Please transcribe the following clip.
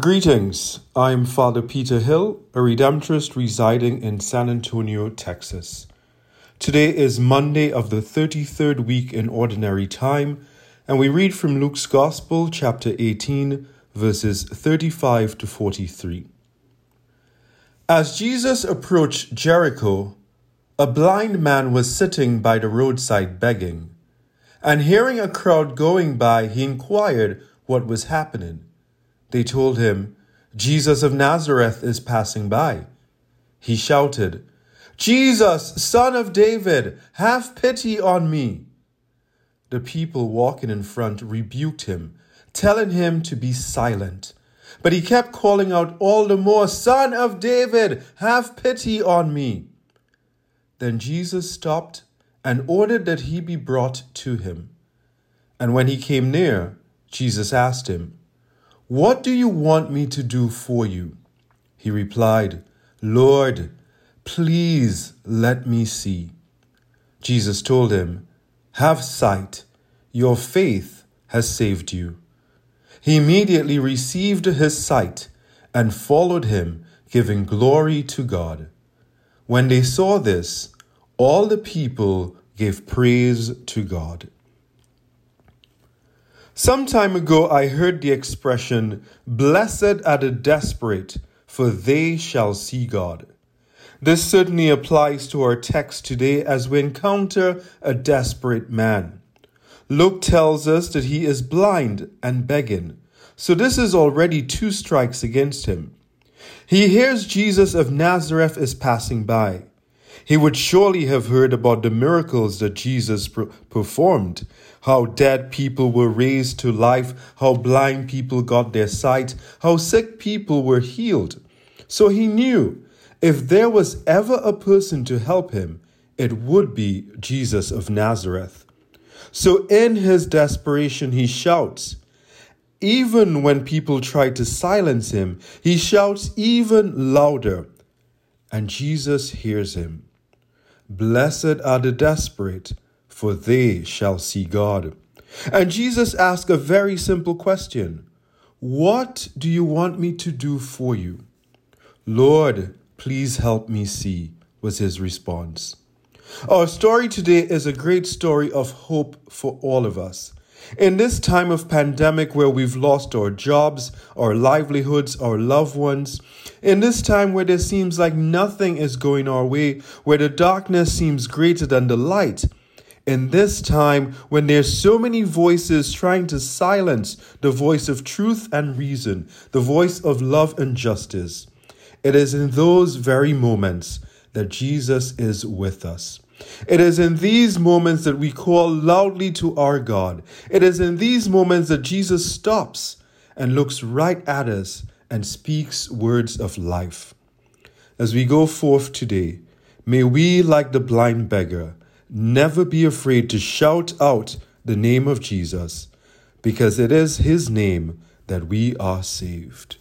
Greetings. I'm Father Peter Hill, a Redemptorist residing in San Antonio, Texas. Today is Monday of the 33rd week in Ordinary Time, and we read from Luke's Gospel, chapter 18, verses 35 to 43. As Jesus approached Jericho, a blind man was sitting by the roadside begging, and hearing a crowd going by, he inquired what was happening. They told him, Jesus of Nazareth is passing by. He shouted, Jesus, son of David, have pity on me. The people walking in front rebuked him, telling him to be silent. But he kept calling out all the more, Son of David, have pity on me. Then Jesus stopped and ordered that he be brought to him. And when he came near, Jesus asked him, what do you want me to do for you? He replied, Lord, please let me see. Jesus told him, Have sight, your faith has saved you. He immediately received his sight and followed him, giving glory to God. When they saw this, all the people gave praise to God. Some time ago, I heard the expression, Blessed are the desperate, for they shall see God. This certainly applies to our text today as we encounter a desperate man. Luke tells us that he is blind and begging, so this is already two strikes against him. He hears Jesus of Nazareth is passing by. He would surely have heard about the miracles that Jesus performed, how dead people were raised to life, how blind people got their sight, how sick people were healed. So he knew if there was ever a person to help him, it would be Jesus of Nazareth. So in his desperation, he shouts. Even when people try to silence him, he shouts even louder. And Jesus hears him. Blessed are the desperate, for they shall see God. And Jesus asked a very simple question What do you want me to do for you? Lord, please help me see, was his response. Our story today is a great story of hope for all of us. In this time of pandemic where we've lost our jobs, our livelihoods, our loved ones, in this time where there seems like nothing is going our way, where the darkness seems greater than the light, in this time when there's so many voices trying to silence the voice of truth and reason, the voice of love and justice, it is in those very moments that Jesus is with us. It is in these moments that we call loudly to our God. It is in these moments that Jesus stops and looks right at us and speaks words of life. As we go forth today, may we, like the blind beggar, never be afraid to shout out the name of Jesus, because it is his name that we are saved.